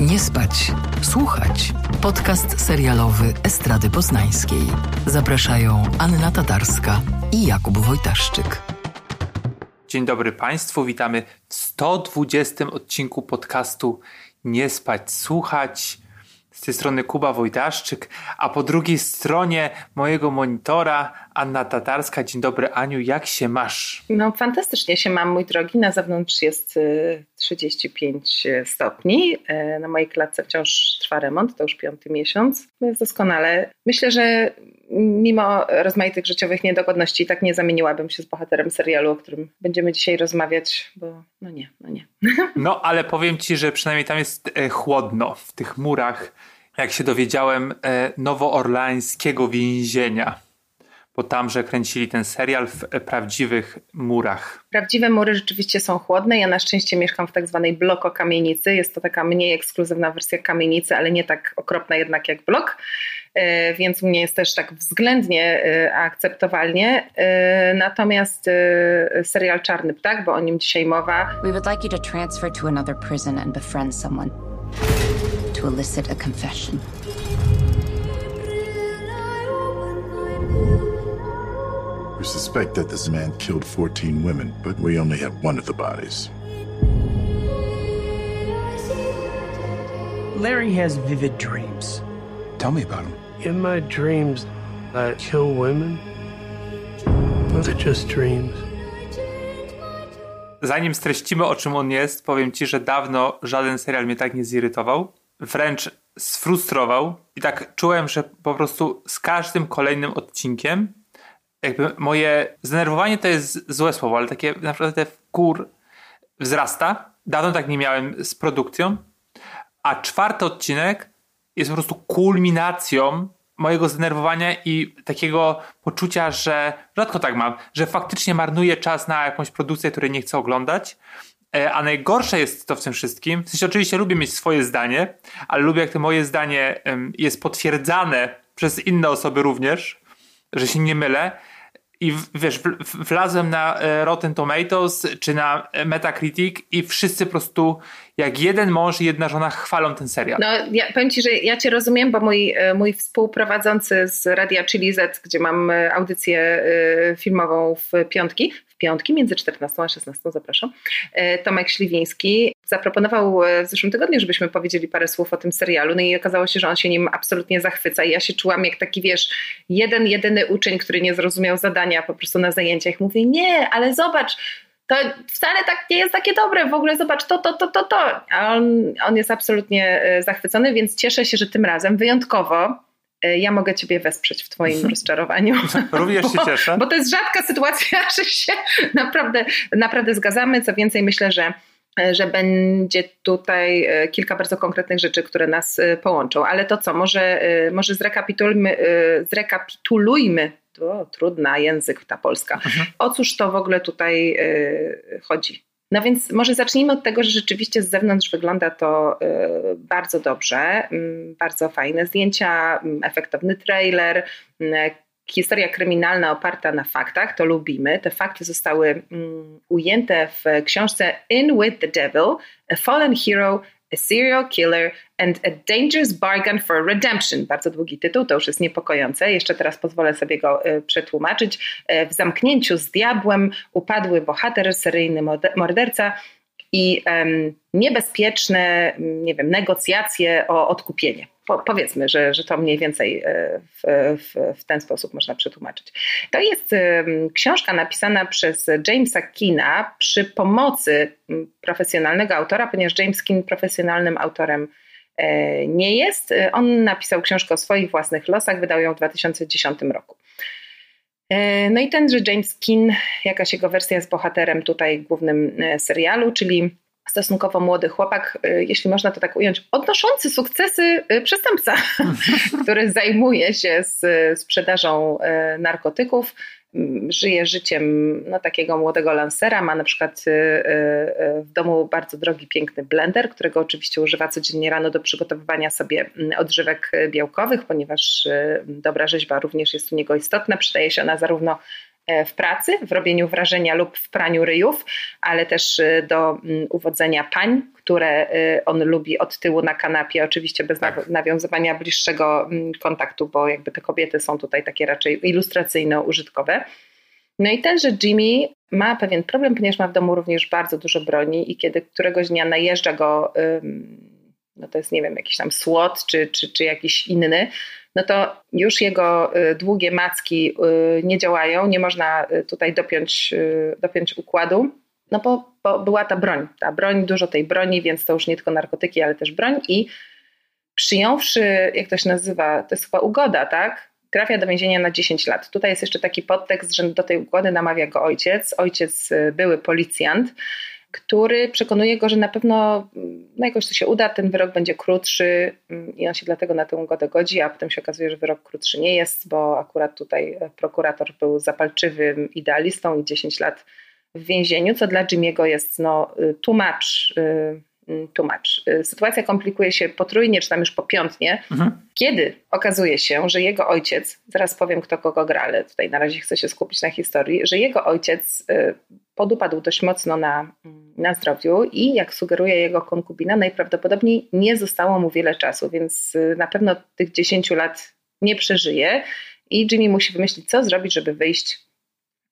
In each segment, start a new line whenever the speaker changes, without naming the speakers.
Nie spać, słuchać. Podcast serialowy Estrady Poznańskiej. Zapraszają Anna Tatarska i Jakub Wojtaszczyk.
Dzień dobry Państwu, witamy w 120 odcinku podcastu Nie spać, słuchać. Z tej strony Kuba Wojtaszczyk, a po drugiej stronie mojego monitora Anna Tatarska. Dzień dobry Aniu, jak się masz?
No fantastycznie się mam, mój drogi. Na zewnątrz jest 35 y, stopni. E, na mojej klatce wciąż trwa remont, to już piąty miesiąc. Jest doskonale. Myślę, że mimo rozmaitych życiowych niedogodności tak nie zamieniłabym się z bohaterem serialu, o którym będziemy dzisiaj rozmawiać, bo no nie, no nie.
No ale powiem Ci, że przynajmniej tam jest e, chłodno w tych murach, jak się dowiedziałem, e, nowoorlańskiego więzienia bo tamże kręcili ten serial w e, prawdziwych murach.
Prawdziwe mury rzeczywiście są chłodne. Ja na szczęście mieszkam w tak zwanej bloko kamienicy. Jest to taka mniej ekskluzywna wersja kamienicy, ale nie tak okropna jednak jak blok. E, więc u mnie jest też tak względnie e, akceptowalnie. Natomiast serial Czarny Ptak, bo o nim dzisiaj mowa. We would like you to transfer to another prison and befriend someone to elicit a confession.
We suspect that this man killed 14 women, but we only have one of the bodies.
Larry has vivid dreams.
Tell me about them.
In my dreams, I kill women. Those are just dreams.
Zanim streścimy o czym on jest, powiem ci, że dawno żaden serial mnie tak nie zirytował. Wręcz sfrustrował i tak czułem, że po prostu z każdym kolejnym odcinkiem jakby moje zdenerwowanie to jest złe słowo, ale takie naprawdę kur wzrasta. Dawno tak nie miałem z produkcją. A czwarty odcinek jest po prostu kulminacją mojego zdenerwowania i takiego poczucia, że rzadko tak mam, że faktycznie marnuję czas na jakąś produkcję, której nie chcę oglądać. E, a najgorsze jest to w tym wszystkim. W sensie oczywiście lubię mieć swoje zdanie, ale lubię jak to moje zdanie jest potwierdzane przez inne osoby również, że się nie mylę i wiesz, wlazłem na e, Rotten Tomatoes czy na Metacritic i wszyscy po prostu jak jeden mąż i jedna żona chwalą ten serial.
No, ja, powiem Ci, że ja Cię rozumiem, bo mój, e, mój współprowadzący z Radia Chili Z, gdzie mam e, audycję filmową w piątki, piątki między 14 a 16, zapraszam. E, Tomek Śliwiński zaproponował e, w zeszłym tygodniu, żebyśmy powiedzieli parę słów o tym serialu, no i okazało się, że on się nim absolutnie zachwyca i ja się czułam jak taki, wiesz, jeden, jedyny uczeń, który nie zrozumiał zadania po prostu na zajęciach. Mówi, nie, ale zobacz, to wcale tak nie jest takie dobre, w ogóle zobacz to, to, to, to, to. A on, on jest absolutnie e, zachwycony, więc cieszę się, że tym razem wyjątkowo ja mogę Ciebie wesprzeć w Twoim rozczarowaniu.
Również się cieszę.
Bo to jest rzadka sytuacja, że się naprawdę, naprawdę zgadzamy. Co więcej, myślę, że e, że będzie tutaj e, kilka bardzo konkretnych rzeczy, które nas połączą. Ale to co, może, może zrekapitulujmy, zrekapitulujmy to trudna język ta polska. Mhm. O cóż to w ogóle tutaj chodzi? No więc może zacznijmy od tego, że rzeczywiście z zewnątrz wygląda to y, bardzo dobrze, mm, bardzo fajne zdjęcia, mm, efektowny trailer, mm, historia kryminalna oparta na faktach, to lubimy. Te fakty zostały ujęte w książce In with the Devil, A Fallen Hero a Serial Killer and a Dangerous Bargain for Redemption. Bardzo długi tytuł, to już jest niepokojące. Jeszcze teraz pozwolę sobie go y, przetłumaczyć. Y, w zamknięciu z diabłem upadły bohater, seryjny morderca i niebezpieczne, nie wiem, negocjacje o odkupienie po, powiedzmy, że, że to mniej więcej e, w, w, w, ten sposób można przetłumaczyć. To jest książka napisana przez Jamesa Kina przy pomocy profesjonalnego autora, ponieważ James Kin profesjonalnym autorem e, nie jest. On napisał książkę o swoich własnych losach, wydał ją w 2010 roku. E, no i tenże James Kin, jakaś jego wersja z bohaterem tutaj głównym serialu, czyli stosunkowo młody chłopak, y, jeśli można to tak ująć, odnoszący sukcesy y, przestępca, który zajmuje się z sprzedażą y, narkotyków, żyje życiem no, takiego młodego lansera, ma na przykład w domu bardzo drogi, piękny blender, którego oczywiście używa codziennie rano do przygotowywania sobie odżywek białkowych, ponieważ dobra rzeźba również jest u niego istotna, przydaje się ona zarówno w pracy, w robieniu wrażenia lub w praniu ryjów, ale też e, do mm, uwodzenia pań, które on lubi od tyłu na kanapie, oczywiście bez tak. nawiązywania bliższego mm, kontaktu, bo jakby te kobiety są tutaj takie raczej ilustracyjno-użytkowe. No i tenże Jimmy ma pewien problem, ponieważ ma w domu również bardzo dużo broni i kiedy któregoś dnia najeżdża go, no to jest nie wiem, jakiś tam słod czy, czy, czy jakiś inny, no to już jego y, długie macki y, nie działają, nie można y, tutaj dopiąć, dopiąć układu, no bo, bo była ta broń, ta broń, dużo tej broni, więc to już nie tylko narkotyki, ale też broń i przyjąwszy, jak to się nazywa, to jest chyba ugoda, tak? trafia do więzienia na 10 lat. Tutaj jest jeszcze taki podtekst, że do tej ugody namawia go ojciec, ojciec były policjant, który przekonuje go, że na pewno no jakoś to się uda, ten wyrok będzie krótszy mm, i on się dlatego na tę ugodę godzi, a potem się okazuje, że wyrok krótszy nie jest, bo akurat tutaj e, prokurator był zapalczywym idealistą i 10 lat w więzieniu, co dla Jimmy'ego jest no, y, tłumacz Mm, tłumacz. Y, sytuacja komplikuje się potrójnie, czy tam już popiątnie, mhm. kiedy okazuje się, że jego ojciec, zaraz powiem kto kogo gra, ale tutaj na razie chcę się skupić na historii, że jego ojciec y, podupadł dość mocno na, na zdrowiu i jak sugeruje jego konkubina, najprawdopodobniej nie zostało mu wiele czasu, więc y, na pewno tych 10 lat nie przeżyje i Jimmy musi wymyślić, co zrobić, żeby wyjść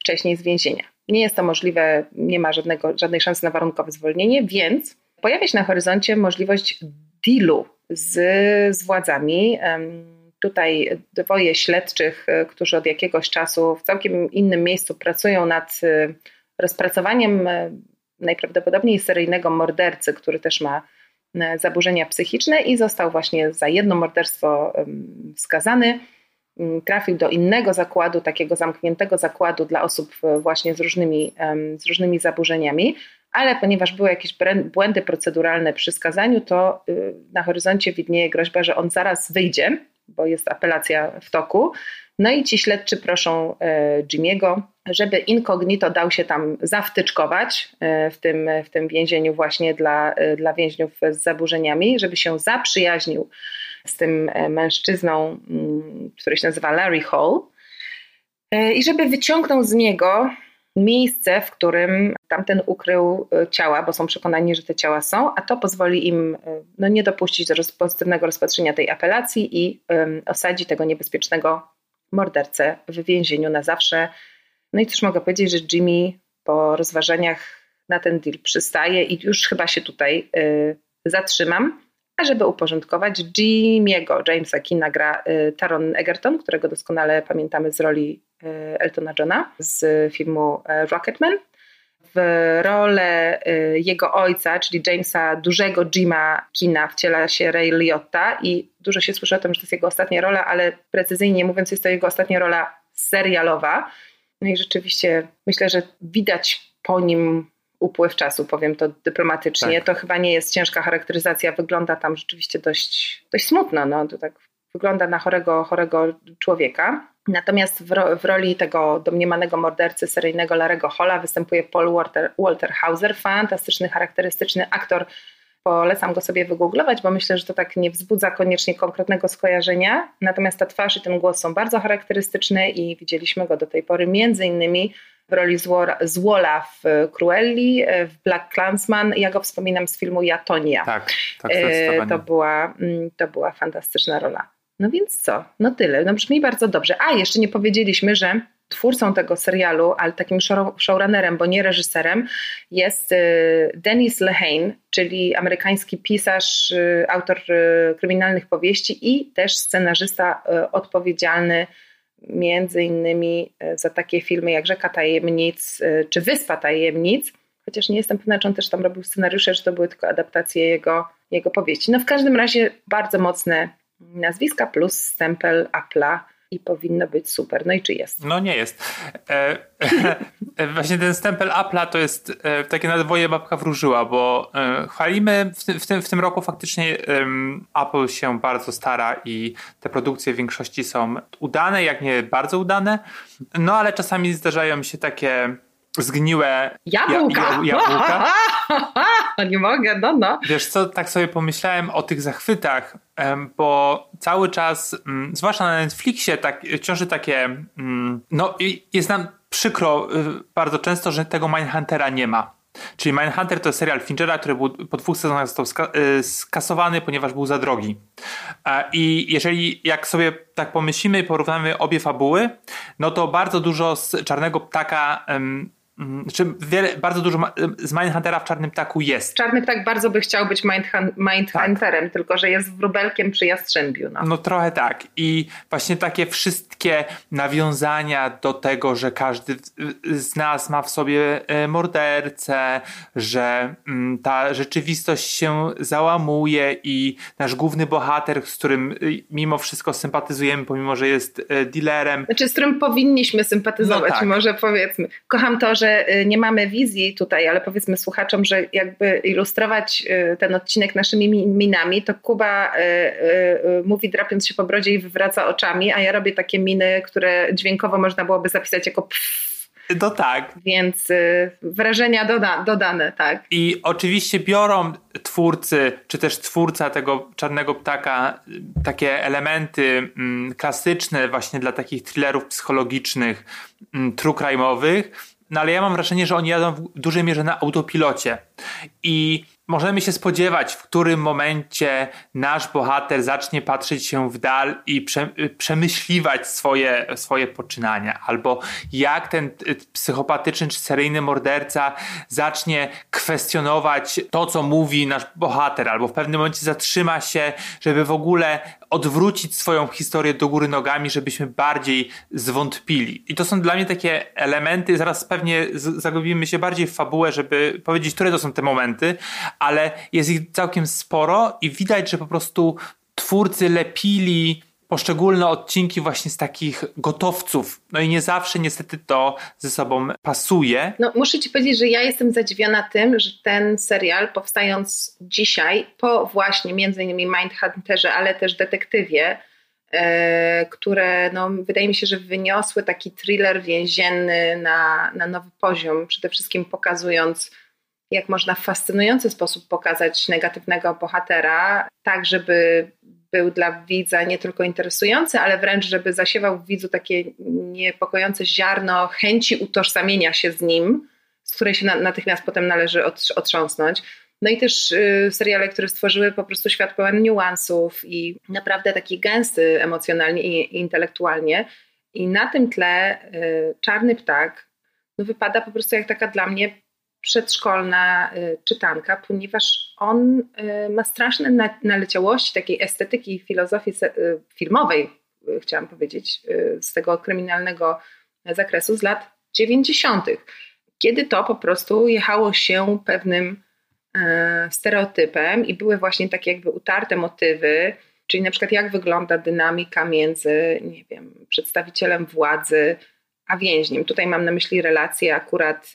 wcześniej z więzienia. Nie jest to możliwe, nie ma żadnego, żadnej szansy na warunkowe zwolnienie, więc pojawia się na horyzoncie możliwość dealu z, z władzami. Tutaj dwoje śledczych, e, którzy od jakiegoś czasu w całkiem innym miejscu pracują nad e, rozpracowaniem e, najprawdopodobniej seryjnego mordercy, który też ma zaburzenia psychiczne i został właśnie za jedno morderstwo skazany. Trafił do innego zakładu, takiego zamkniętego zakładu dla osób właśnie z różnymi, z różnymi zaburzeniami ale ponieważ były jakieś błędy proceduralne przy skazaniu, to y, na horyzoncie widnieje groźba, że on zaraz wyjdzie, bo jest apelacja w toku. No i ci śledczy proszą e, Jimmy'ego, żeby incognito dał się tam zawtyczkować e, w tym, w tym więzieniu właśnie dla, e, dla więźniów z zaburzeniami, żeby się zaprzyjaźnił z tym mężczyzną, mm, który się nazywa Larry Hall i żeby wyciągnął z niego miejsce, w którym tamten ukrył e, ciała, bo są przekonani, że te ciała są, a to pozwoli im e, no, nie dopuścić do pozytywnego rozpatrzenia tej apelacji i um, osadzi tego niebezpiecznego mordercę w więzieniu na zawsze. No i też mogę powiedzieć, że Jimmy po rozważaniach na ten deal przystaje i już chyba się tutaj y, zatrzymam. A żeby uporządkować, Jimmy'ego Jamesa Kina gra y, Taron Egerton, którego doskonale pamiętamy z roli Eltona Johna z filmu y, Rocketman. W rolę jego ojca, czyli Jamesa dużego Jima Kina wciela się Ray Liotta i dużo się słyszy o tym, że to jest jego ostatnia rola, ale precyzyjnie mówiąc jest to jego ostatnia rola serialowa. No i rzeczywiście myślę, że widać po nim upływ czasu, powiem to dyplomatycznie. Tak. To chyba nie jest ciężka charakteryzacja, wygląda tam rzeczywiście dość, dość smutno, no, to tak wygląda na chorego, chorego człowieka. Natomiast w, w roli tego domniemanego mordercy seryjnego Larego Holla występuje Paul Walter, Walter Hauser, fantastyczny, charakterystyczny aktor. Polecam go sobie wygooglować, bo myślę, że to tak nie wzbudza koniecznie konkretnego skojarzenia. Natomiast ta twarz i ten głos są bardzo charakterystyczne i widzieliśmy go do tej pory między innymi w roli Zwola w Cruelli, w Black Clansman. Ja go wspominam z filmu Jatonia.
Tak, tak
e, to była, mm, to była fantastyczna rola. No więc co? No tyle. No brzmi bardzo dobrze. A, jeszcze nie powiedzieliśmy, że twórcą tego serialu, ale takim showrunnerem, bo nie reżyserem, jest y, Dennis Lehane, czyli amerykański pisarz, y, autor y, kryminalnych powieści i też scenarzysta odpowiedzialny między innymi za takie filmy jak Rzeka Tajemnic czy Wyspa Tajemnic, chociaż nie jestem pewna, czy on też tam robił scenariusze, czy to były tylko adaptacje jego, jego powieści. No w każdym razie bardzo mocne nazwiska plus stempel Apple'a i powinno być super. No i czy jest?
No nie jest. E, e, właśnie ten stempel Apple'a to jest e, takie nadwoje babka wróżyła, bo e, chwalimy w, w, tym, w tym roku faktycznie Apple się bardzo stara i te produkcje w większości są udane, jak nie bardzo udane, no ale czasami zdarzają się takie zgniłe
jabłka. Ja, jabłka. nie mogę, no no.
Wiesz co, tak sobie pomyślałem o tych zachwytach, bo cały czas, mm, zwłaszcza na Netflixie, tak, ciąży takie, mm, no jest nam przykro y, bardzo często, że tego Mindhuntera nie ma. Czyli Mindhunter to jest serial Finchera, który był, po dwóch sezonach został y, skasowany, ponieważ był za drogi. I jeżeli jak sobie tak pomyślimy i porównamy obie fabuły, no to bardzo dużo z Czarnego Ptaka Mm, znaczy wiele, bardzo dużo z Mindhuntera w Czarnym Ptaku jest.
Czarny Ptak bardzo by chciał być Mindhunterem, tak. tylko że jest wróbelkiem przy Jastrzębiu. No.
no trochę tak. I właśnie takie wszystkie nawiązania do tego, że każdy z nas ma w sobie e, mordercę, że mm, ta rzeczywistość się załamuje i nasz główny bohater, z którym y, mimo wszystko sympatyzujemy, pomimo że jest e, dealerem.
Znaczy, z którym powinniśmy sympatyzować, no tak. może powiedzmy. Kocham to, że Y, nie mamy wizji tutaj, ale powiedzmy słuchaczom, że jakby ilustrować y, ten odcinek naszymi minami, to Kuba y, mówi drapiąc się po brodzie i wywraca oczami, a ja robię takie miny, które dźwiękowo można byłoby zapisać jako pff.
No tak.
Więc wrażenia doda dodane, tak.
I oczywiście biorą twórcy, czy też twórca tego czarnego ptaka, takie elementy mm, klasyczne właśnie dla takich thrillerów psychologicznych, mm, true crime'owych, no ale ja mam wrażenie, że oni jadą w dużej mierze na autopilocie. I możemy się spodziewać, w którym momencie nasz bohater zacznie patrzeć się w dal i prze, przemyśliwać swoje, swoje poczynania, albo jak ten psychopatyczny czy seryjny morderca zacznie kwestionować to, co mówi nasz bohater, albo w pewnym momencie zatrzyma się, żeby w ogóle odwrócić swoją historię do góry nogami, żebyśmy bardziej zwątpili. I to są dla mnie takie elementy, zaraz pewnie zagubimy się bardziej w fabułę, żeby powiedzieć, które to są te momenty, ale jest ich całkiem sporo i widać, że po prostu twórcy lepili poszczególne odcinki właśnie z takich gotowców. No i nie zawsze niestety to ze sobą pasuje.
No muszę ci powiedzieć, że ja jestem zadziwiona tym, że ten serial powstając dzisiaj po właśnie między innymi Mindhunterze, ale też detektywie, e, które no, wydaje mi się, że wyniosły taki thriller więzienny na, na nowy poziom, przede wszystkim pokazując jak można w fascynujący sposób pokazać negatywnego bohatera, tak żeby był dla widza nie tylko interesujący, ale wręcz, żeby zasiewał w widzu takie niepokojące ziarno chęci utożsamienia się z nim, z której się natychmiast potem należy otrząsnąć. No i też y, seriale, które stworzyły po prostu świat pełen niuansów i naprawdę taki gęsty emocjonalnie i, intelektualnie. I na tym tle y, Czarny Ptak no, wypada po prostu jak taka dla mnie przedszkolna y, czytanka, ponieważ on y, ma straszne naleciałości takiej estetyki filozofii y, filmowej, chciałam powiedzieć, z tego kryminalnego zakresu z lat 90., kiedy to po prostu jechało się pewnym stereotypem i były właśnie takie jakby utarte motywy, czyli na przykład jak wygląda dynamika między, nie wiem, przedstawicielem władzy a więźniem. Tutaj mam na myśli relacje akurat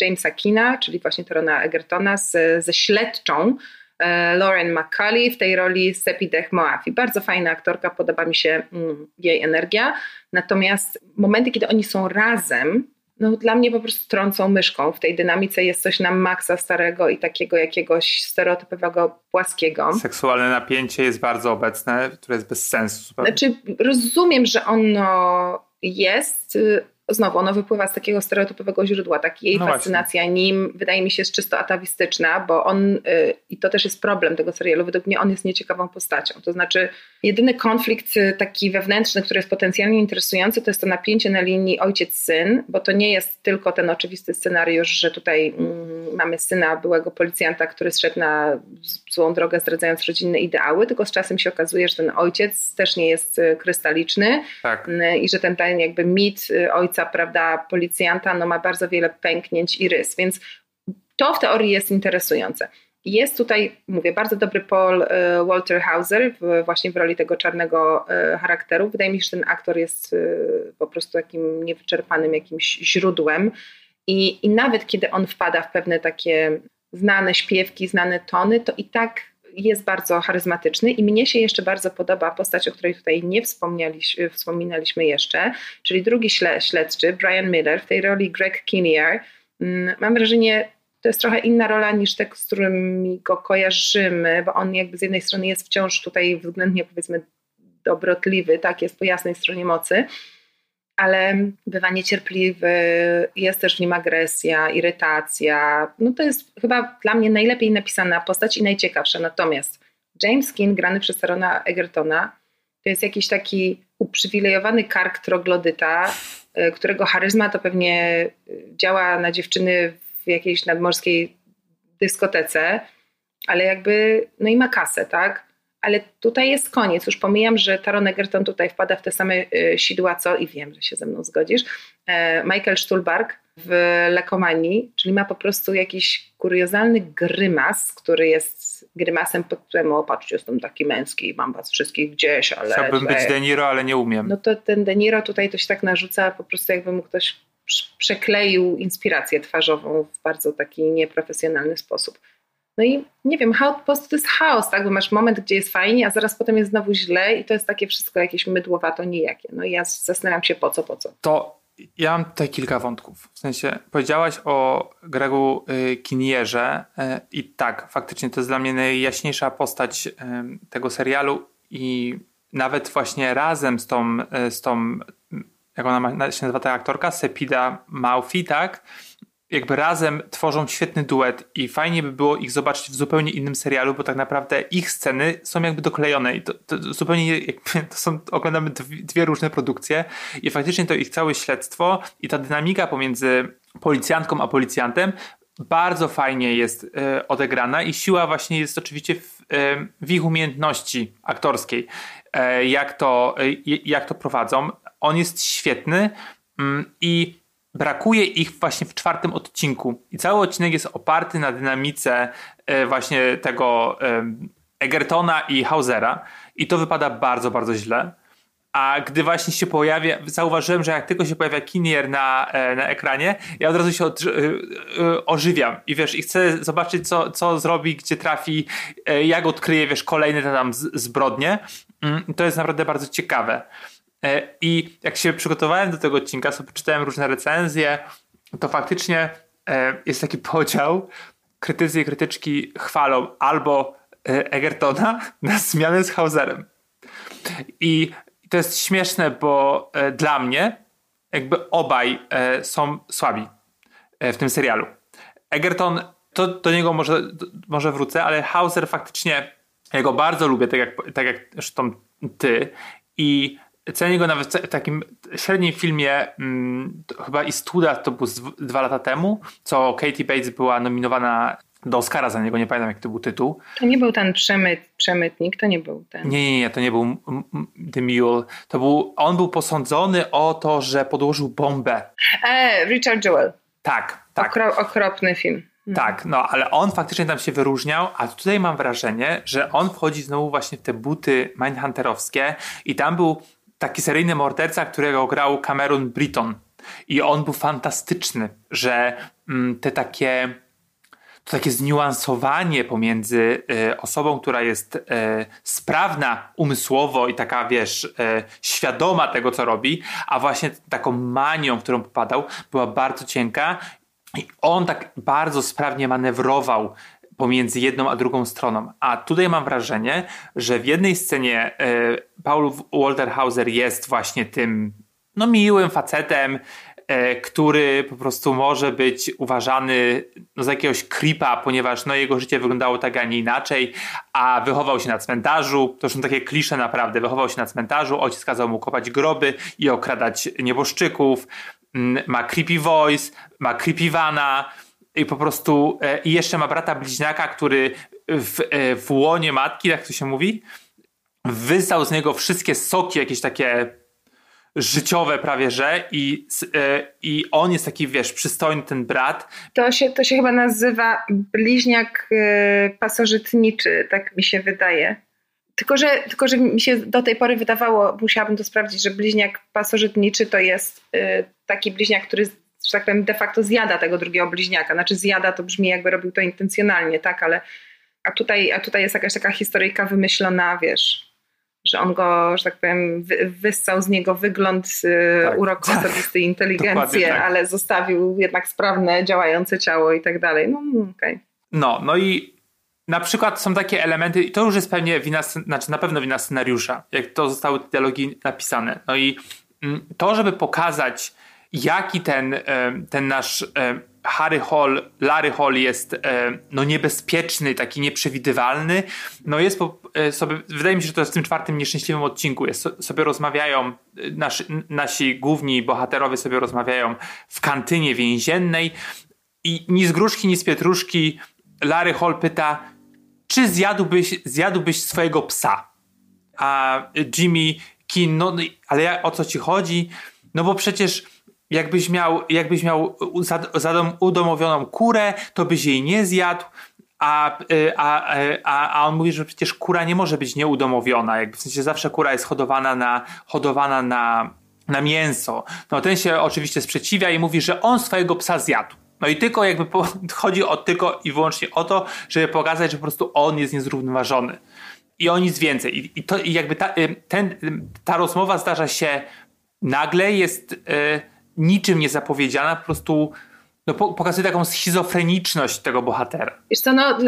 Jamesa Kina, czyli właśnie Torona Egertona, z, ze śledczą e, Lauren McCauley w tej roli Sepideh Moafi. Bardzo fajna aktorka, podoba mi się mm, jej energia. Natomiast momenty, kiedy oni są razem, no dla mnie po prostu trącą myszką. W tej dynamice jest coś na maksa starego i takiego jakiegoś stereotypowego płaskiego.
Seksualne napięcie jest bardzo obecne, które jest bez sensu.
Znaczy, rozumiem, że ono jest, znowu ono wypływa z takiego stereotypowego źródła, tak jej no fascynacja właśnie. nim wydaje mi się jest czysto atawistyczna, bo on, y, i to też jest problem tego serialu, według mnie on jest nieciekawą postacią, to znaczy jedyny konflikt y, taki wewnętrzny, który jest potencjalnie interesujący, to jest to napięcie na linii ojciec-syn, bo to nie jest tylko ten oczywisty scenariusz, że tutaj mm, mamy syna byłego policjanta, który zszedł na złą drogę zdradzając rodzinne ideały, tylko z czasem się okazuje, że ten ojciec też nie jest y, krystaliczny tak. i że ten, ten jakby mit ojca prawda, policjanta, no ma bardzo wiele pęknięć i rys, więc to w teorii jest interesujące. Jest tutaj, mówię, bardzo dobry Paul e, Walter Hauser w, właśnie w roli tego czarnego e, charakteru. Wydaje mi się, że ten aktor jest e, po prostu takim niewyczerpanym jakimś źródłem i, i nawet kiedy on wpada w pewne takie znane śpiewki, znane tony, to i tak jest bardzo charyzmatyczny i mnie się jeszcze bardzo podoba postać, o której tutaj nie wspominaliśmy jeszcze, czyli drugi śledczy, Brian Miller, w tej roli Greg Kinnear. Mm, mam wrażenie, to jest trochę inna rola niż te, z którymi go kojarzymy, bo on jakby z jednej strony jest wciąż tutaj względnie powiedzmy dobrotliwy, tak, jest po jasnej stronie mocy, ale bywa niecierpliwy, jest też w nim agresja, irytacja. No to jest chyba dla mnie najlepiej napisana postać i najciekawsza. Natomiast James King, grany przez Tarona Egertona, to jest jakiś taki uprzywilejowany kark troglodyta, y, którego charyzma to pewnie y, działa na dziewczyny w jakiejś nadmorskiej dyskotece, ale jakby, no i ma kasę, tak? Ale tutaj jest koniec. Już pomijam, że Taron Egerton tutaj wpada w te same y, sidła, co i wiem, że się ze mną zgodzisz. E, Michael Stuhlbarg w Lekomanii, czyli ma po prostu jakiś kuriozalny grymas, który jest grymasem pod którym, o patrzcie, jestem taki męski, mam was wszystkich gdzieś, ale...
Chciałbym być De Niro, ale nie umiem.
No to ten De Niro tutaj to się tak narzuca, po prostu jakby mu ktoś przekleił inspirację twarzową w bardzo taki nieprofesjonalny sposób. No i nie wiem, po prostu to jest chaos, tak? Bo masz moment, gdzie jest fajnie, a zaraz potem jest znowu źle i to jest takie wszystko jakieś mydłowato nijakie. No i ja zastanawiam się po co, po co.
To ja mam tutaj kilka wątków. W sensie, powiedziałaś o Gregu y, Kinierze y, i tak, faktycznie to jest dla mnie najjaśniejsza postać y, tego serialu i nawet właśnie razem z tą, z tą jak ona się nazywa ta aktorka, Sepida Maufi, tak? Jakby razem tworzą świetny duet i fajnie by było ich zobaczyć w zupełnie innym serialu, bo tak naprawdę ich sceny są jakby doklejone i to, to zupełnie jakby, to są, oglądamy dwie różne produkcje i faktycznie to ich całe śledztwo i ta dynamika pomiędzy policjantką a policjantem bardzo fajnie jest e, odegrana i siła właśnie jest oczywiście w, e, w ich umiejętności aktorskiej, e, jak, to, jak to prowadzą. On jest świetny mm, i brakuje ich właśnie w czwartym odcinku. I cały odcinek jest oparty na dynamice e, właśnie tego Egertona i Hausera. I to wypada bardzo, bardzo źle. A gdy właśnie się pojawia, zauważyłem, że jak tylko się pojawia Kinier na, e, na ekranie, ja od razu się od, e, ożywiam i wiesz, i chcę zobaczyć, co, co zrobi, gdzie trafi, jak odkryje, wiesz, kolejne tam zbrodnie. Mm, to jest naprawdę bardzo ciekawe. E, I jak się przygotowałem do tego odcinka, sobie czytałem różne recenzje, to faktycznie e, jest taki podział. Krytycy i krytyczki chwalą albo e, Egertona na zmianę z Hauserem. I to jest śmieszne, bo dla mnie jakby obaj są słabi w tym serialu. Egerton, to do niego może, może wrócę, ale Hauser faktycznie, ja go bardzo lubię, tak jak, tak jak zresztą ty. I Cenię go nawet w takim średnim filmie, hmm, chyba i Studa to był dwa lata temu, co Katie Bates była nominowana do Oscara za niego, nie pamiętam jak to był tytuł.
To nie był ten przemyt, przemytnik, to nie był ten.
Nie, nie, nie, to nie był The Mule. To był, on był posądzony o to, że podłożył bombę.
E, Richard Jewell.
Tak, tak.
Okro, okropny film.
Tak, no ale on faktycznie tam się wyróżniał, a tutaj mam wrażenie, że on wchodzi znowu właśnie w te buty mindhunterowskie i tam był taki seryjny morderca, którego grał Cameron Britton. I on był fantastyczny, że mm, te takie to takie zniuansowanie pomiędzy y, osobą, która jest y, sprawna umysłowo i taka, wiesz, y, świadoma tego, co robi, a właśnie taką manią, którą popadał, była bardzo cienka. I on tak bardzo sprawnie manewrował pomiędzy jedną a drugą stroną. A tutaj mam wrażenie, że w jednej scenie e, Paul Walter Hauser jest właśnie tym no miłym facetem, e, który po prostu może być uważany no, za jakiegoś creepa, ponieważ no, jego życie wyglądało tak, a nie inaczej, a wychował się na cmentarzu, to są takie klisze naprawdę, wychował się na cmentarzu, ojciec kazał mu kopać groby i okradać nieboszczyków, mm, ma creepy voice, ma creepy vana, i po prostu e, i jeszcze ma brata bliźniaka, który w, e, w łonie matki, jak to się mówi, wyssał z niego wszystkie soki jakieś takie życiowe prawie, że i, e, i on jest taki, wiesz, przystojny ten brat.
To się, to się chyba nazywa bliźniak pasożytniczy, tak mi się wydaje. Tylko że, tylko, że mi się do tej pory wydawało, musiałabym to sprawdzić, że bliźniak pasożytniczy to jest taki bliźniak, który że tak powiem, de facto zjada tego drugiego bliźniaka. Znaczy zjada to brzmi jakby robił to intencjonalnie, tak, ale a tutaj, a tutaj jest jakaś taka historyjka wymyślona, wiesz, że on go, że tak powiem, wy, wyssał z niego wygląd, y, tak, urok tak, osobisty, inteligencję, tak. ale zostawił jednak sprawne, działające ciało i tak dalej. No, okej. Okay.
No, no i na przykład są takie elementy, i to już jest pewnie wina, znaczy na pewno wina scenariusza, jak to zostały te dialogi napisane. No i mm, to, żeby pokazać, jaki ten, ten nasz Harry Hall, Larry Hall jest no, niebezpieczny, taki nieprzewidywalny, no jest sobie, wydaje mi się, że to jest w tym czwartym nieszczęśliwym odcinku, jest, sobie rozmawiają, nasi, nasi główni bohaterowie sobie rozmawiają w kantynie więziennej i ni z gruszki, ni z pietruszki Larry Hall pyta, czy zjadłbyś, zjadłbyś swojego psa? A Jimmy Kin, no ale o co ci chodzi? No bo przecież jakbyś miał, jakbyś miał udomowioną kurę, to byś jej nie zjadł, a, a, a, a on mówi, że przecież kura nie może być nieudomowiona, jakby w sensie zawsze kura jest hodowana na, hodowana na, na mięso. No ten się oczywiście sprzeciwia i mówi, że on swojego psa zjadł. No i tylko jakby po, chodzi o tylko i wyłącznie o to, żeby pokazać, że po prostu on jest niezrównoważony. I o nic więcej. I, i to i jakby ta, ten, ta rozmowa zdarza się nagle, jest y, niczym niezapowiedziana, po prostu no, pokazuje taką schizofreniczność tego bohatera.
Wiesz co, no,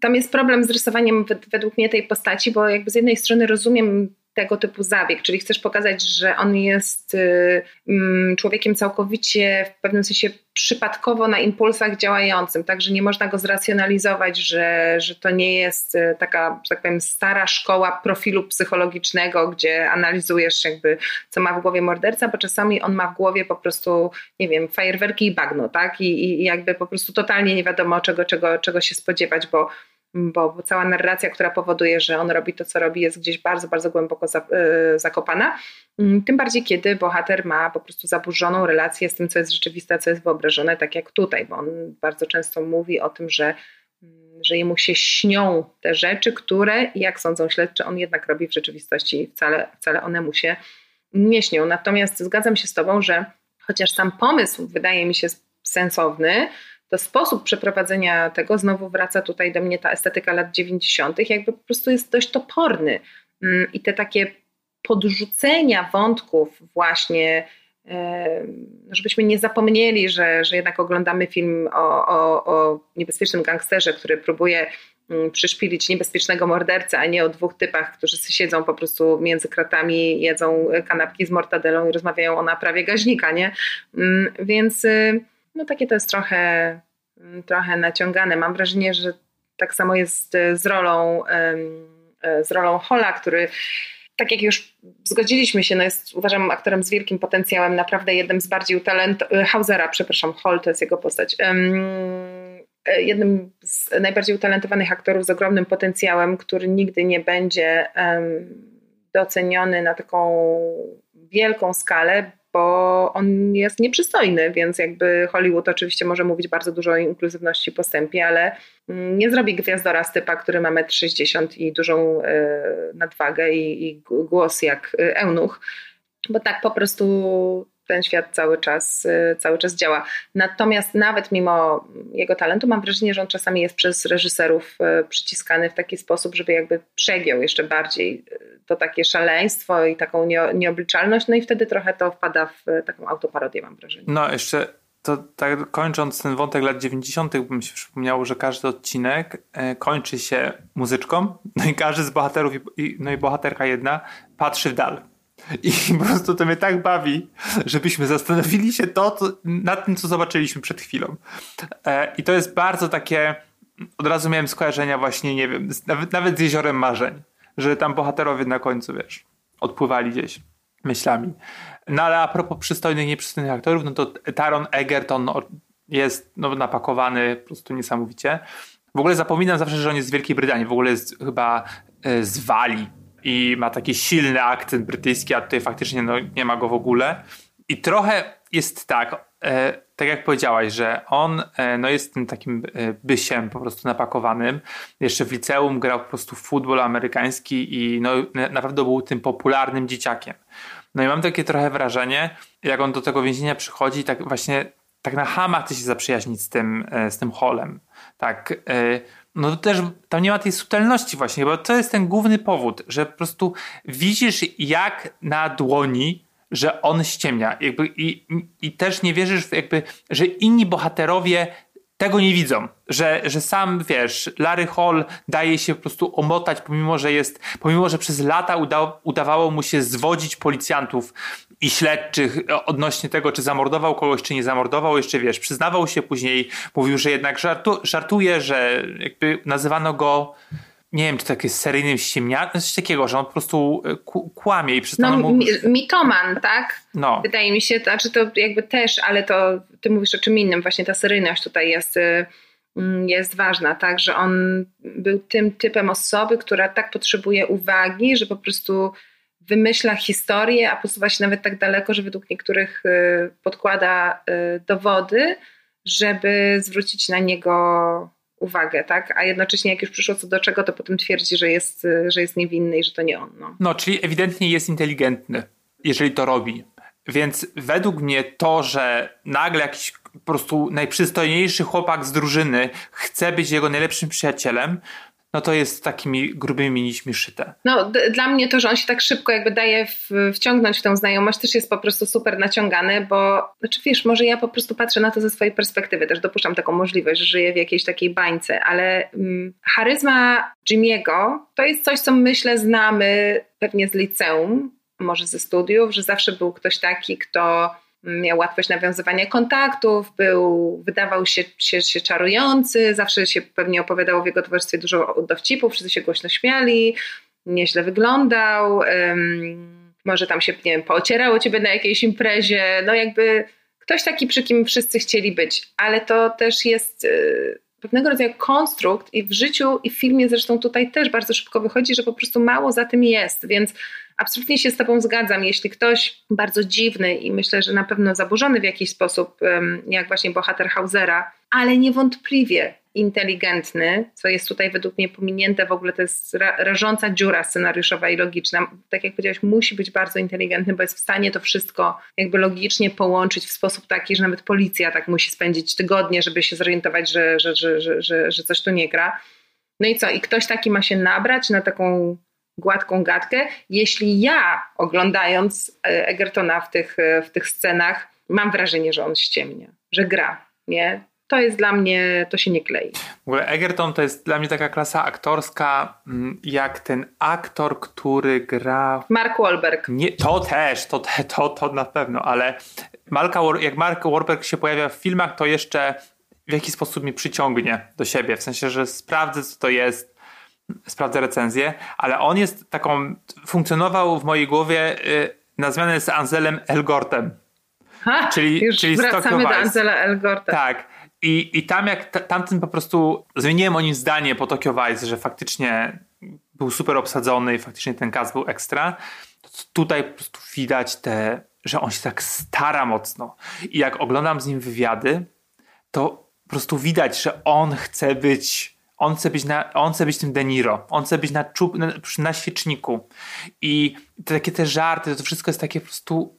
tam jest problem z rysowaniem według mnie tej postaci, bo jakby z jednej strony rozumiem tego typu zabieg, czyli chcesz pokazać, że on jest y, mm, człowiekiem całkowicie w pewnym sensie przypadkowo na impulsach działającym, także nie można go zracjonalizować, że, że to nie jest y, taka, że tak powiem, stara szkoła profilu psychologicznego, gdzie analizujesz jakby, co ma w głowie morderca, bo czasami on ma w głowie po prostu, nie wiem, fajerwerki i bagno, tak? I, i jakby po prostu totalnie nie wiadomo czego, czego, czego się spodziewać, bo bo, cała narracja, która powoduje, że on robi to, co robi, jest gdzieś bardzo, bardzo głęboko y, zakopana. Mm, tym bardziej, kiedy bohater ma po prostu zaburzoną relację z tym, co jest rzeczywiste, co jest wyobrażone, tak jak tutaj, bo on bardzo często mówi o tym, że, mm, że jemu się śnią te rzeczy, które, jak sądzą śledczy, on jednak robi w rzeczywistości. Wcale, wcale one mu się nie śnią. Natomiast zgadzam się z Tobą, że chociaż sam pomysł wydaje mi się sensowny, to sposób przeprowadzenia tego, znowu wraca tutaj do mnie ta estetyka lat 90., jakby po prostu jest dość toporny. Mm, I te takie podrzucenia wątków, właśnie, żebyśmy nie zapomnieli, że, że jednak oglądamy film o, o, o niebezpiecznym gangsterze, który próbuje mm, przyszpilić niebezpiecznego mordercę, a nie o dwóch typach, którzy siedzą po prostu między kratami, jedzą kanapki z mortadelą i rozmawiają o naprawie gaźnika, nie? Mm, więc y, no takie to jest trochę, mm, trochę naciągane. Mam wrażenie, że tak samo jest e, z rolą, e, z rolą Hola, który tak jak już zgodziliśmy się, no jest uważam aktorem z wielkim potencjałem, naprawdę jednym z bardziej utalentowanych, e, Hausera, przepraszam, Hall to jest jego postać, jednym z najbardziej utalentowanych aktorów z ogromnym potencjałem, który nigdy nie będzie doceniony na taką wielką skalę, bo on jest nieprzystojny, więc jakby Hollywood oczywiście może mówić bardzo dużo o inkluzywności postępie, ale mm, nie zrobi gwiazdora z typa, który ma 1,60 m i dużą e, nadwagę i, i głos jak e, eunuch, bo tak po prostu ten świat cały czas, y, cały czas działa. Natomiast nawet mimo jego talentu mam wrażenie, że on czasami jest przez reżyserów y, przyciskany w taki sposób, żeby jakby przegiął jeszcze bardziej y, to takie szaleństwo i taką nieobliczalność, no i wtedy trochę to wpada w taką autoparodię mam wrażenie.
No jeszcze to tak kończąc ten wątek lat 90., bym się przypomniało, że każdy odcinek e, kończy się muzyczką, no i każdy z bohaterów, i, no i bohaterka jedna patrzy w dal. I po prostu to mnie tak bawi, żebyśmy zastanowili się to, to, nad tym, co zobaczyliśmy przed chwilą. E, I to jest bardzo takie. Od razu miałem skojarzenia, właśnie, nie wiem, nawet, nawet z jeziorem marzeń, że tam bohaterowie na końcu, wiesz, odpływali gdzieś myślami. No ale a propos przystojnych, nieprzystojnych aktorów, no to Taron Egerton jest no, napakowany po prostu niesamowicie. W ogóle zapominam zawsze, że on jest z Wielkiej Brytanii, w ogóle jest chyba e, z Walii i ma taki silny akcent brytyjski, a tutaj faktycznie no, nie ma go w ogóle. I trochę jest tak, e, tak jak powiedziałaś, że on e, no, jest tym takim e, bysiem po prostu napakowanym. Jeszcze w liceum grał po prostu w futbol amerykański i no, naprawdę był tym popularnym dzieciakiem. No i mam takie trochę wrażenie, jak on do tego więzienia przychodzi, tak właśnie tak na hama chce się zaprzyjaźnić z tym, e, z tym Holem. Tak, e, no to też tam nie ma tej subtelności właśnie, bo to jest ten główny powód, że po prostu widzisz jak na dłoni, że on ściemnia. Jakby i, i też nie wierzysz, jakby, że inni bohaterowie tego nie widzą, że, że sam, wiesz, Larry Hall daje się po prostu omotać, pomimo, że jest, pomimo, że przez lata uda, udawało mu się zwodzić policjantów i śledczych odnośnie tego, czy zamordował kogoś, czy nie zamordował, jeszcze wiesz, przyznawał się później, mówił, że jednak żartu, żartuje, że jakby nazywano go nie wiem, czy tak jest seryjnym ściemniakiem, coś takiego, że on po prostu e, kłamie i przestano
no,
mu...
mitoman, tak?
No.
Wydaje mi się, to, znaczy to jakby też, ale to ty mówisz o czym innym, właśnie ta seryjność tutaj jest, y, mm, jest ważna, tak, że on był tym typem osoby, która tak potrzebuje uwagi, że po prostu wymyśla historię, a posuwa się nawet tak daleko, że według niektórych y, podkłada y, dowody, żeby zwrócić na niego uwagę, tak? A jednocześnie jak już przyszło co do czego, to potem twierdzi, że jest, że jest niewinny i że to nie on. No,
no czyli ewidentnie jest inteligentny, jeżeli to robi. Więc według mnie to, że nagle jakiś po prostu najprzystojniejszy chłopak z drużyny chce być jego najlepszym przyjacielem, no to jest takimi grubymi nićmi szyte.
No dla mnie to, że on się tak szybko jakby daje w, wciągnąć w tę znajomość też jest po prostu super naciągany, bo znaczy wiesz, może ja po prostu patrzę na to ze swojej perspektywy, też dopuszczam taką możliwość, że żyję w jakiejś takiej bańce, ale mm, charyzma Jimiego to jest coś, co myślę znamy pewnie z liceum, może ze studiów, że zawsze był ktoś taki, kto miał łatwość nawiązywania kontaktów, był, wydawał się, się, się czarujący, zawsze się pewnie opowiadało w jego towarzystwie dużo dowcipów, wszyscy się głośno śmiali, nieźle wyglądał, może tam się, nie wiem, poocierało ciebie na jakiejś imprezie, no jakby ktoś taki, przy kim wszyscy chcieli być, ale to też jest... Y, pewnego rodzaju konstrukt i w życiu i w filmie zresztą tutaj też bardzo szybko wychodzi, że po prostu mało za tym jest, więc absolutnie się z Tobą zgadzam. Jeśli ktoś bardzo dziwny i myślę, że na pewno zaburzony w jakiś sposób, jak właśnie bohater Hausera, ale niewątpliwie inteligentny, co jest tutaj według mnie pominięte w ogóle, to jest rażąca dziura scenariuszowa i logiczna. Tak jak powiedziałeś, musi być bardzo inteligentny, bo jest w stanie to wszystko jakby logicznie połączyć w sposób taki, że nawet policja tak musi spędzić tygodnie, żeby się zorientować, że, że, że, że, że, że coś tu nie gra. No i co? I ktoś taki ma się nabrać na taką gładką gadkę, jeśli ja oglądając e, Egertona w tych, e, w tych scenach mam wrażenie, że on ściemnia, że gra, nie? To jest dla mnie, to się nie klei.
W ogóle Egerton to jest dla mnie taka klasa aktorska, mm, jak ten aktor, który gra...
Mark Wahlberg.
Nie, to też, to, to, to na pewno, ale Marka, jak Mark Wahlberg się pojawia w filmach, to jeszcze w jakiś sposób mnie przyciągnie do siebie, w sensie, że sprawdzę, co to jest, sprawdzę recenzję, ale on jest taką, funkcjonował w mojej głowie na zmianę z Anselem Elgortem.
Ha, czyli, czyli wracamy do Ansela Elgorta.
Tak. I, I tam jak t- tamten po prostu zmieniłem o nim zdanie po Tokyo Vice, że faktycznie był super obsadzony i faktycznie ten cast był ekstra. Tutaj po prostu widać te, że on się tak stara mocno. I jak oglądam z nim wywiady, to po prostu widać, że on chce być on chce być, na, on chce być tym De Niro, on chce być na, czub, na, na świeczniku. I te, takie te żarty, to wszystko jest takie po prostu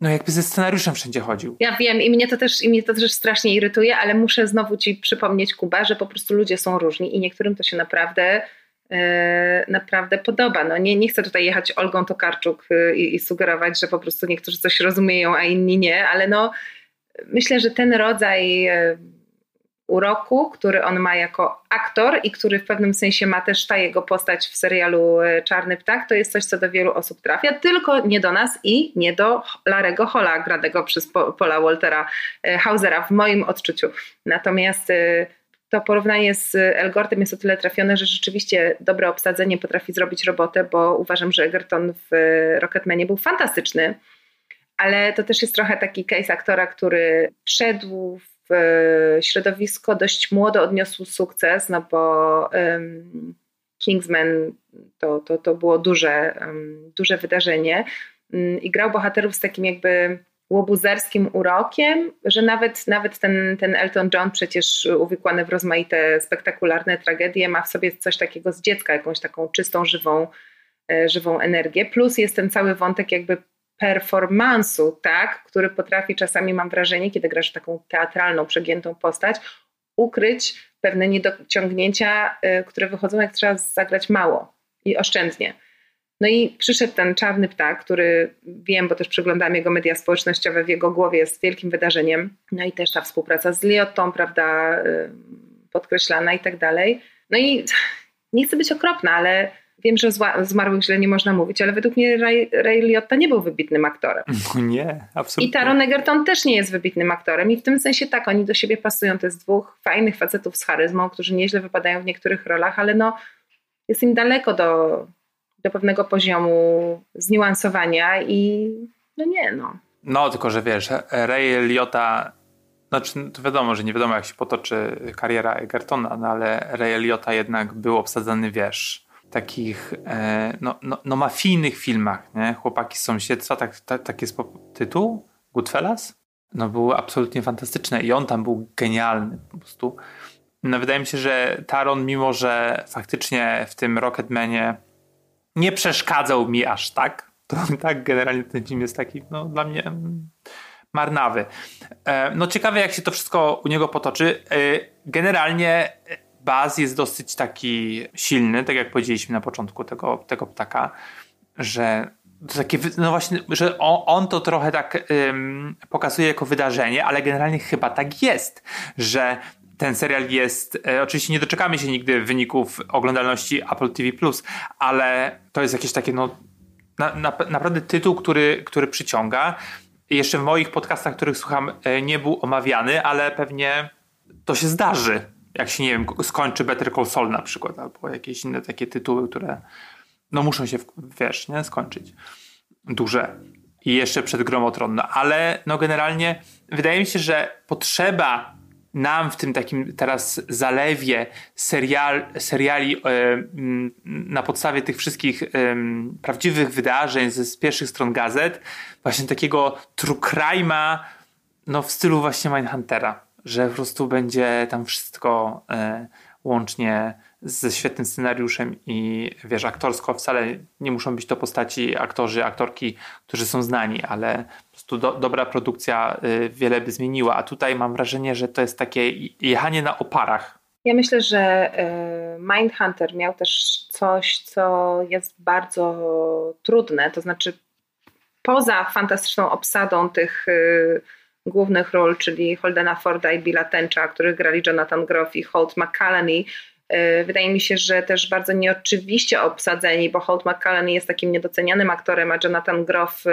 no jakby ze scenariuszem wszędzie chodził.
Ja wiem i mnie to też, i mnie to też strasznie irytuje, ale muszę znowu ci przypomnieć, Kuba, że po prostu ludzie są różni i niektórym to się naprawdę yy, naprawdę podoba. No nie, nie chcę tutaj jechać Olgą Tokarczuk yy, i, sugerować, że po prostu niektórzy coś rozumieją, a inni nie, ale no myślę, że ten rodzaj yy, uroku, który on ma jako aktor i który w pewnym sensie ma też ta jego postać w serialu e, Czarny Ptak, to jest coś, co do wielu osób trafia, tylko nie do nas i nie do Larego Hola, granego przez Paula Waltera e, Hausera w moim odczuciu. Natomiast e, to porównanie z Elgortem jest o tyle trafione, że rzeczywiście dobre obsadzenie potrafi zrobić robotę, bo uważam, że Egerton w Rocketmanie był fantastyczny, ale to też jest trochę taki case aktora, który wszedł w środowisko dość młodo odniosł sukces, no bo Kingsman to, to, to było duże, duże wydarzenie um, i grał bohaterów z takim jakby łobuzerskim urokiem, że nawet, nawet ten, ten Elton John przecież uwikłany w rozmaite spektakularne tragedie ma w sobie coś takiego z dziecka, jakąś taką czystą, żywą, e, żywą energię. Plus jest ten cały wątek jakby performansu, tak, który potrafi czasami, mam wrażenie, kiedy grasz taką teatralną, przegiętą postać, ukryć pewne niedociągnięcia, y, które wychodzą, jak trzeba zagrać mało i oszczędnie. No i przyszedł ten czarny ptak, który wiem, bo też przeglądam jego media społecznościowe, w jego głowie jest wielkim wydarzeniem. No i też ta współpraca z Liotą, prawda, y, podkreślana i tak dalej. No i nie chcę być okropna, ale wiem, że o zmarłych źle nie można mówić, ale według mnie Ray, Ray Liotta nie był wybitnym aktorem.
No nie, absolutnie.
I Taron Egerton też nie jest wybitnym aktorem i w tym sensie tak, oni do siebie pasują. To jest dwóch fajnych facetów z charyzmą, którzy nieźle wypadają w niektórych rolach, ale no jest im daleko do, do pewnego poziomu zniuansowania i no nie, no.
No, tylko że wiesz, Ray Liotta znaczy, to wiadomo, że nie wiadomo, jak się potoczy kariera Egertona, no ale Ray Liotta jednak był obsadzany, wiesz, takich e, no, no, no mafijnych filmach, nie? Chłopaki z sąsiedztwa, tak, tak, tak jest tytuł? Goodfellas? No były absolutnie fantastyczne i on tam był genialny po prostu. No wydaje mi się, że Taron, mimo że faktycznie w tym Rocketmanie nie przeszkadzał mi aż tak, to tak generalnie ten film jest taki, no dla mnie marnawy. E, no ciekawe jak się to wszystko u niego potoczy. E, generalnie Baz jest dosyć taki silny, tak jak powiedzieliśmy na początku tego, tego ptaka, że to takie, no właśnie, że on, on to trochę tak ym, pokazuje jako wydarzenie, ale generalnie chyba tak jest, że ten serial jest, e, oczywiście nie doczekamy się nigdy wyników oglądalności Apple TV+, ale to jest jakieś takie, no, na, na, naprawdę tytuł, który, który przyciąga. Jeszcze w moich podcastach, których słucham, e, nie był omawiany, ale pewnie to się zdarzy, jak się, nie wiem, skończy Better Call Saul na przykład, albo jakieś inne takie tytuły, które no muszą się, wiesz, nie, skończyć. Duże. I jeszcze przed Gromotron. No, ale no generalnie wydaje mi się, że potrzeba nam w tym takim teraz zalewie serial, seriali e, na podstawie tych wszystkich e, prawdziwych wydarzeń z, z pierwszych stron gazet, właśnie takiego true crime'a no w stylu właśnie Mindhuntera że po prostu będzie tam wszystko e, łącznie ze świetnym scenariuszem i wiesz, aktorsko wcale nie muszą być to postaci, aktorzy, aktorki, którzy są znani, ale po prostu do, dobra produkcja y, wiele by zmieniła. A tutaj mam wrażenie, że to jest takie jechanie na oparach.
Ja myślę, że y, Mindhunter miał też coś, co jest bardzo trudne, to znaczy poza fantastyczną obsadą tych y, głównych ról, czyli Holdena Forda i Billa Tencha, których grali Jonathan Groff i Holt McCallany. E, wydaje mi się, że też bardzo nieoczywiście obsadzeni, bo Holt McCallany jest takim niedocenianym aktorem, a Jonathan Groff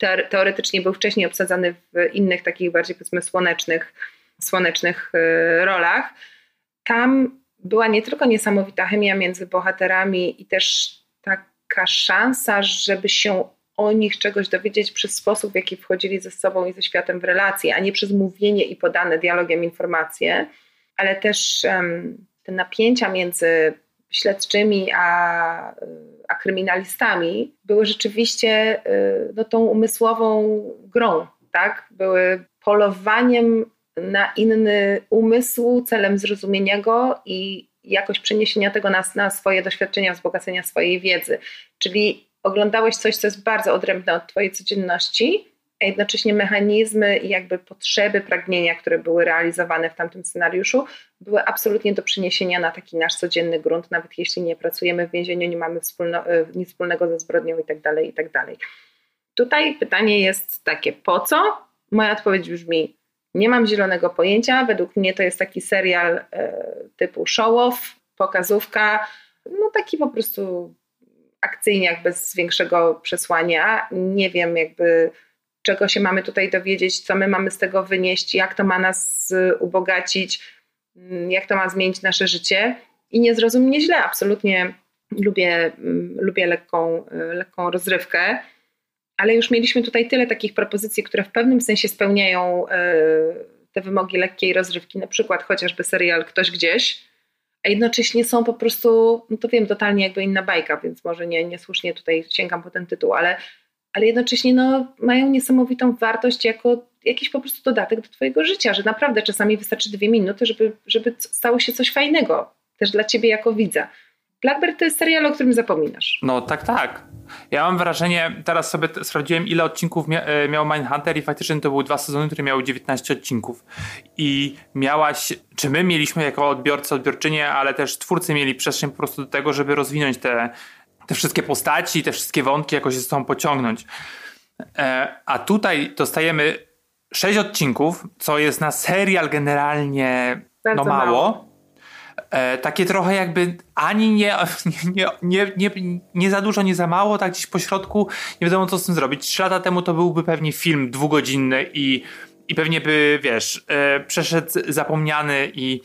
e, teoretycznie był wcześniej obsadzany w innych takich bardziej powiedzmy słonecznych, słonecznych e, rolach. Tam była nie tylko niesamowita chemia między bohaterami i też taka szansa, żeby się o nich czegoś dowiedzieć przez sposób, w jaki wchodzili ze sobą i ze światem w relacje, a nie przez mówienie i podane dialogiem informacje, ale też um, te napięcia między śledczymi a, a kryminalistami były rzeczywiście y, no, tą umysłową grą, tak? Były polowaniem na inny umysł celem zrozumienia go i jakoś przeniesienia tego na, na swoje doświadczenia, wzbogacenia swojej wiedzy. Czyli oglądałeś coś, co jest bardzo odrębne od Twojej codzienności, a jednocześnie mechanizmy i jakby potrzeby, pragnienia, które były realizowane w tamtym scenariuszu, były absolutnie do przeniesienia na taki nasz codzienny grunt, nawet jeśli nie pracujemy w więzieniu, nie mamy wspólno, e, nic wspólnego ze zbrodnią itd., tak itd. Tak Tutaj pytanie jest takie, po co? Moja odpowiedź brzmi, nie mam zielonego pojęcia. Według mnie to jest taki serial e, typu show-off, pokazówka, no taki po prostu akcyjniak bez większego przesłania. Nie wiem jakby czego się mamy tutaj dowiedzieć, co my mamy z tego wynieść, jak to ma nas ubogacić, mm, jak to ma zmienić nasze życie. I nie zrozum mnie źle, absolutnie lubię, mm, lubię lekką, y, lekką rozrywkę, ale już mieliśmy tutaj tyle takich propozycji, które w pewnym sensie spełniają y, te wymogi lekkiej rozrywki, na przykład chociażby serial Ktoś Gdzieś, a jednocześnie są po prostu, no to wiem, totalnie jakby inna bajka, więc może nie, niesłusznie tutaj sięgam po ten tytuł, ale, ale jednocześnie no, mają niesamowitą wartość jako jakiś po prostu dodatek do twojego życia, że naprawdę czasami wystarczy dwie minuty, żeby, żeby stało się coś fajnego, też dla ciebie jako widza. Blackbird to jest serial, o którym zapominasz.
No tak, tak. Ja mam wrażenie, teraz sobie sprawdziłem, ile odcinków mia e, miał Mindhunter i faktycznie to były dwa sezony, które miały 19 odcinków. I miałaś, czy my mieliśmy jako odbiorcy, odbiorczynie, ale też twórcy mieli przestrzeń po prostu do tego, żeby rozwinąć te te wszystkie postaci, te wszystkie wątki jakoś ze sobą pociągnąć. E, a tutaj dostajemy sześć odcinków, co jest na serial generalnie no mało. mało. E, takie trochę jakby ani nie, nie, nie, nie, nie za dużo, nie za mało, tak gdzieś po środku nie wiadomo co z tym zrobić. Trzy lata temu to byłby pewnie film dwugodzinny i, i pewnie by, wiesz, e, przeszedł zapomniany i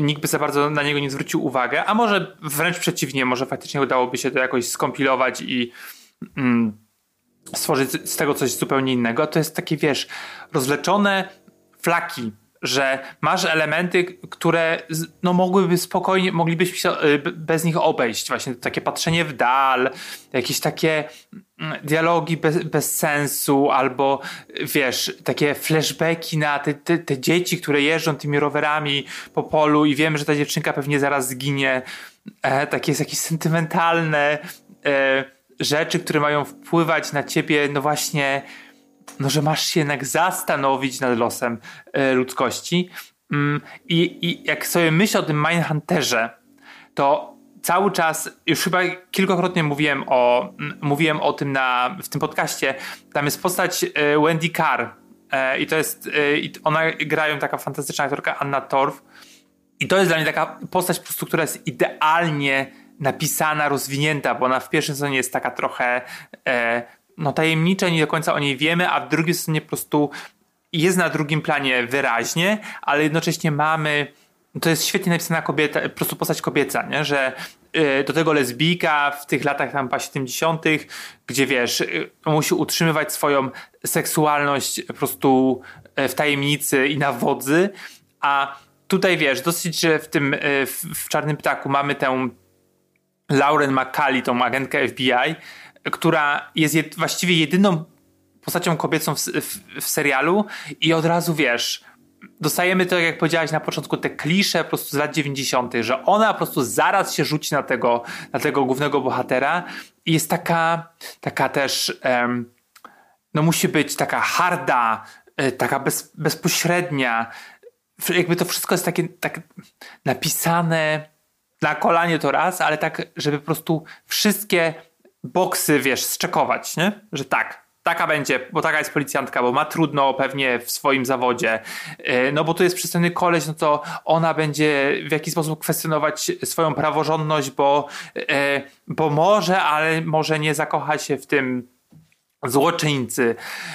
nikt by za bardzo na niego nie zwrócił uwagi, a może wręcz przeciwnie, może faktycznie udałoby się to jakoś skompilować i mm, stworzyć z tego coś zupełnie innego. To jest takie, wiesz, rozleczone flaki że masz elementy, które no, mogłyby spokojnie, moglibyśmy się y, bez nich obejść. Właśnie takie patrzenie w dal, jakieś takie mm, dialogi bez, bez sensu, albo wiesz, takie flashbacki na te, te, te, dzieci, które jeżdżą tymi rowerami po polu i wiemy, że ta dziewczynka pewnie zaraz zginie. E, takie jest jakieś sentymentalne e, rzeczy, które mają wpływać na ciebie, no właśnie no, że masz się jednak zastanowić nad losem e, ludzkości. Mm, I, I jak sobie myślę o tym Mindhunterze, to cały czas, już chyba kilkakrotnie mówiłem o, mówiłem o tym na, w tym podcaście, tam jest postać e, Wendy Carr e, i to jest, ona grają taka fantastyczna aktorka Anna Torf i to jest dla mnie taka postać po prostu, która jest idealnie napisana, rozwinięta, bo ona w pierwszym sezonie jest taka trochę no, tajemnicze, nie do końca o niej wiemy, a w drugiej stronie po prostu jest na drugim planie wyraźnie, ale jednocześnie mamy to jest świetnie napisana kobieta, po prostu postać kobieca, nie? że y, do tego lesbijka w tych latach tam 70., gdzie wiesz, y, musi utrzymywać swoją seksualność po prostu y, w tajemnicy i na wodzy, a tutaj wiesz, dosyć, że w tym w, w Czarnym Ptaku mamy tę Lauren McCallie, tą agentkę FBI, która jest jed, właściwie jedyną postacią kobiecą w, w, w, serialu i od razu wiesz, dostajemy to, jak powiedziałaś na początku, te klisze po prostu z lat 90., że ona po prostu zaraz się rzuci na tego, na tego głównego bohatera i jest taka, taka też, um, no musi być taka harda, e, taka bez, bezpośrednia. Jakby to wszystko jest takie tak napisane na kolanie to raz, ale tak, żeby po prostu wszystkie boksy, wiesz, zczekować, nie? Że tak, taka będzie, bo taka jest policjantka, bo ma trudno pewnie w swoim zawodzie, e, no bo tu jest przystojny koleś, no to ona będzie w jakiś sposób kwestionować swoją praworządność, bo, e, bo może, ale może nie zakocha się w tym złoczyńcy.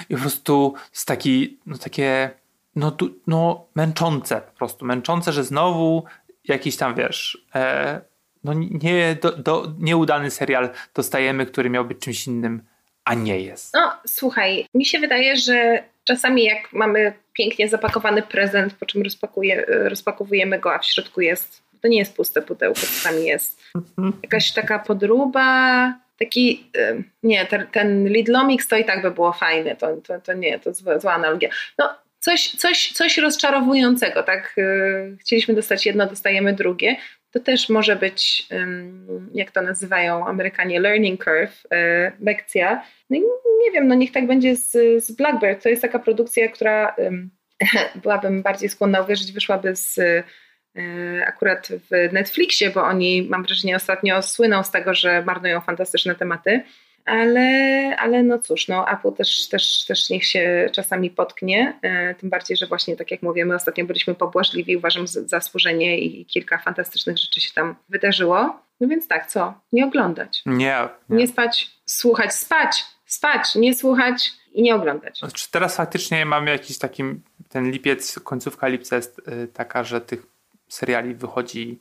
I po prostu jest taki, no takie, no, no męczące po prostu, męczące, że znowu jakiś tam, wiesz, e, no nie, do, do, nieudany serial dostajemy, który miał być czymś innym, a nie jest.
No słuchaj, mi się wydaje, że czasami jak mamy pięknie zapakowany prezent, po czym rozpakuje, rozpakowujemy go, a w środku jest, to nie jest puste pudełko, czasami jest mhm. jakaś taka podruba, taki, nie, ten, ten Lidlomix to i tak by było fajne, to, to, to nie, to zła, zła analogia. No coś, coś, coś rozczarowującego, tak? Y, chcieliśmy dostać jedno, dostajemy drugie to też może być, jak to nazywają Amerykanie, learning curve, e, lekcja. No i nie wiem, no niech tak będzie z, z Blackbird. To jest taka produkcja, która byłabym bardziej skłonna uwierzyć, wyszłaby z e, akurat w Netflixie, bo oni, mam wrażenie, ostatnio słyną z tego, że marnują fantastyczne tematy ale, ale no cóż, no Apple też, też, też niech się czasami potknie, e, tym bardziej, że właśnie tak jak mówię, my ostatnio byliśmy pobłażliwi, uważam za zasłużenie i kilka fantastycznych rzeczy się tam wydarzyło. No więc tak, co? Nie oglądać.
Nie. Nie,
nie spać, słuchać, spać, spać, nie słuchać i nie oglądać.
Znaczy teraz faktycznie mamy jakiś taki, ten lipiec, końcówka lipca jest y, taka, że tych seriali wychodzi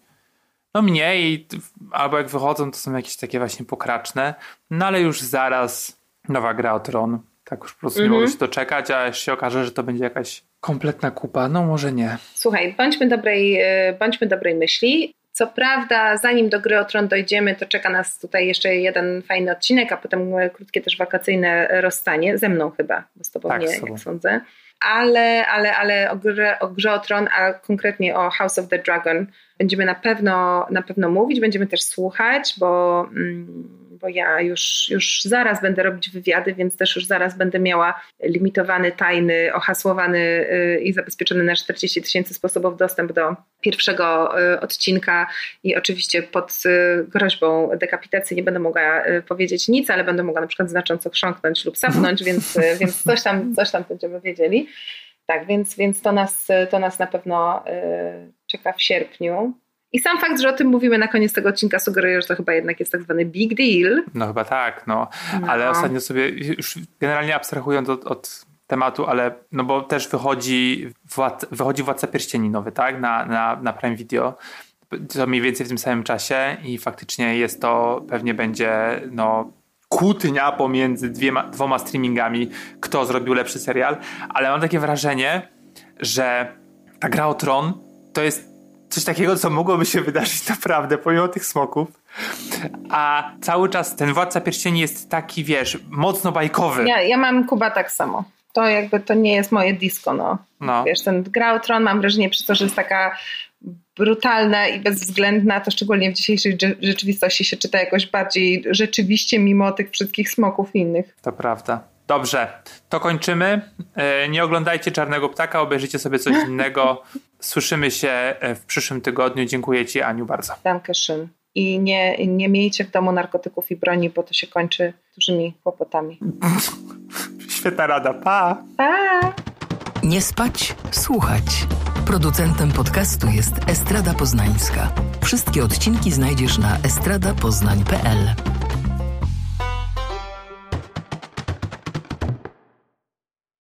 no mniej, albo jak wychodzą, to są jakieś takie właśnie pokraczne, no ale już zaraz nowa gra o Tron. Tak już po prostu mm -hmm. nie mogę mhm. się doczekać, a jeszcze się okaże, że to będzie jakaś kompletna kupa. No może nie.
Słuchaj, bądźmy dobrej, e, bądźmy dobrej myśli. Co prawda, zanim do gry o Tron dojdziemy, to czeka nas tutaj jeszcze jeden fajny odcinek, a potem krótkie też wakacyjne rozstanie. Ze mną chyba, bo z tobą tak, nie, jak sądzę ale, ale, ale o, grze, o grze o Tron, a konkretnie o House of the Dragon będziemy na pewno, na pewno mówić, będziemy też słuchać, bo, mm, bo ja już, już zaraz będę robić wywiady, więc też już zaraz będę miała limitowany, tajny, ohasłowany y, i zabezpieczony na 40 tysięcy sposobów dostęp do pierwszego y, odcinka i oczywiście pod y, groźbą dekapitacji nie będę mogła powiedzieć nic, ale będę mogła na przykład znacząco chrząknąć lub sapnąć, więc, więc coś, tam, coś tam będziemy wiedzieli. Tak, więc, więc to, nas, to nas na pewno czeka w sierpniu. I sam fakt, że o tym mówimy na koniec tego odcinka sugeruje, że to chyba jednak jest tak zwany big deal.
No chyba tak, no. no. Ale ostatnio sobie, już generalnie abstrahując od, od tematu, ale no bo też wychodzi, władca, wychodzi Władca Pierścieni nowy, tak? Na, na, na Prime Video. To mniej więcej w tym samym czasie i faktycznie jest to, pewnie będzie no kłótnia pomiędzy dwiema, dwoma streamingami, kto zrobił lepszy serial, ale mam takie wrażenie, że ta gra o tron to jest coś takiego, co mogłoby się wydarzyć naprawdę, pomimo tych smoków. A cały czas ten Władca Pierścieni jest taki, wiesz, mocno bajkowy.
Ja, ja mam Kuba tak samo. To jakby to nie jest moje disco, no. no. Wiesz, ten Gra Tron mam wrażenie przez to, że jest taka brutalna i bezwzględna, to szczególnie w dzisiejszej rzeczywistości się czyta jakoś bardziej rzeczywiście mimo tych wszystkich smoków innych.
To prawda. Dobrze, to kończymy. E, nie oglądajcie Czarnego Ptaka, obejrzyjcie sobie coś innego. Słyszymy się e, w przyszłym tygodniu. Dziękuję Ci, Aniu, bardzo.
Dankeschön. I nie, nie miejcie w domu narkotyków i broni, bo to się kończy dużymi kłopotami.
Świetna rada. Pa!
Pa!
Nie spać, słuchać. Producentem podcastu jest Estrada Poznańska. Wszystkie odcinki znajdziesz na estradapoznań.pl.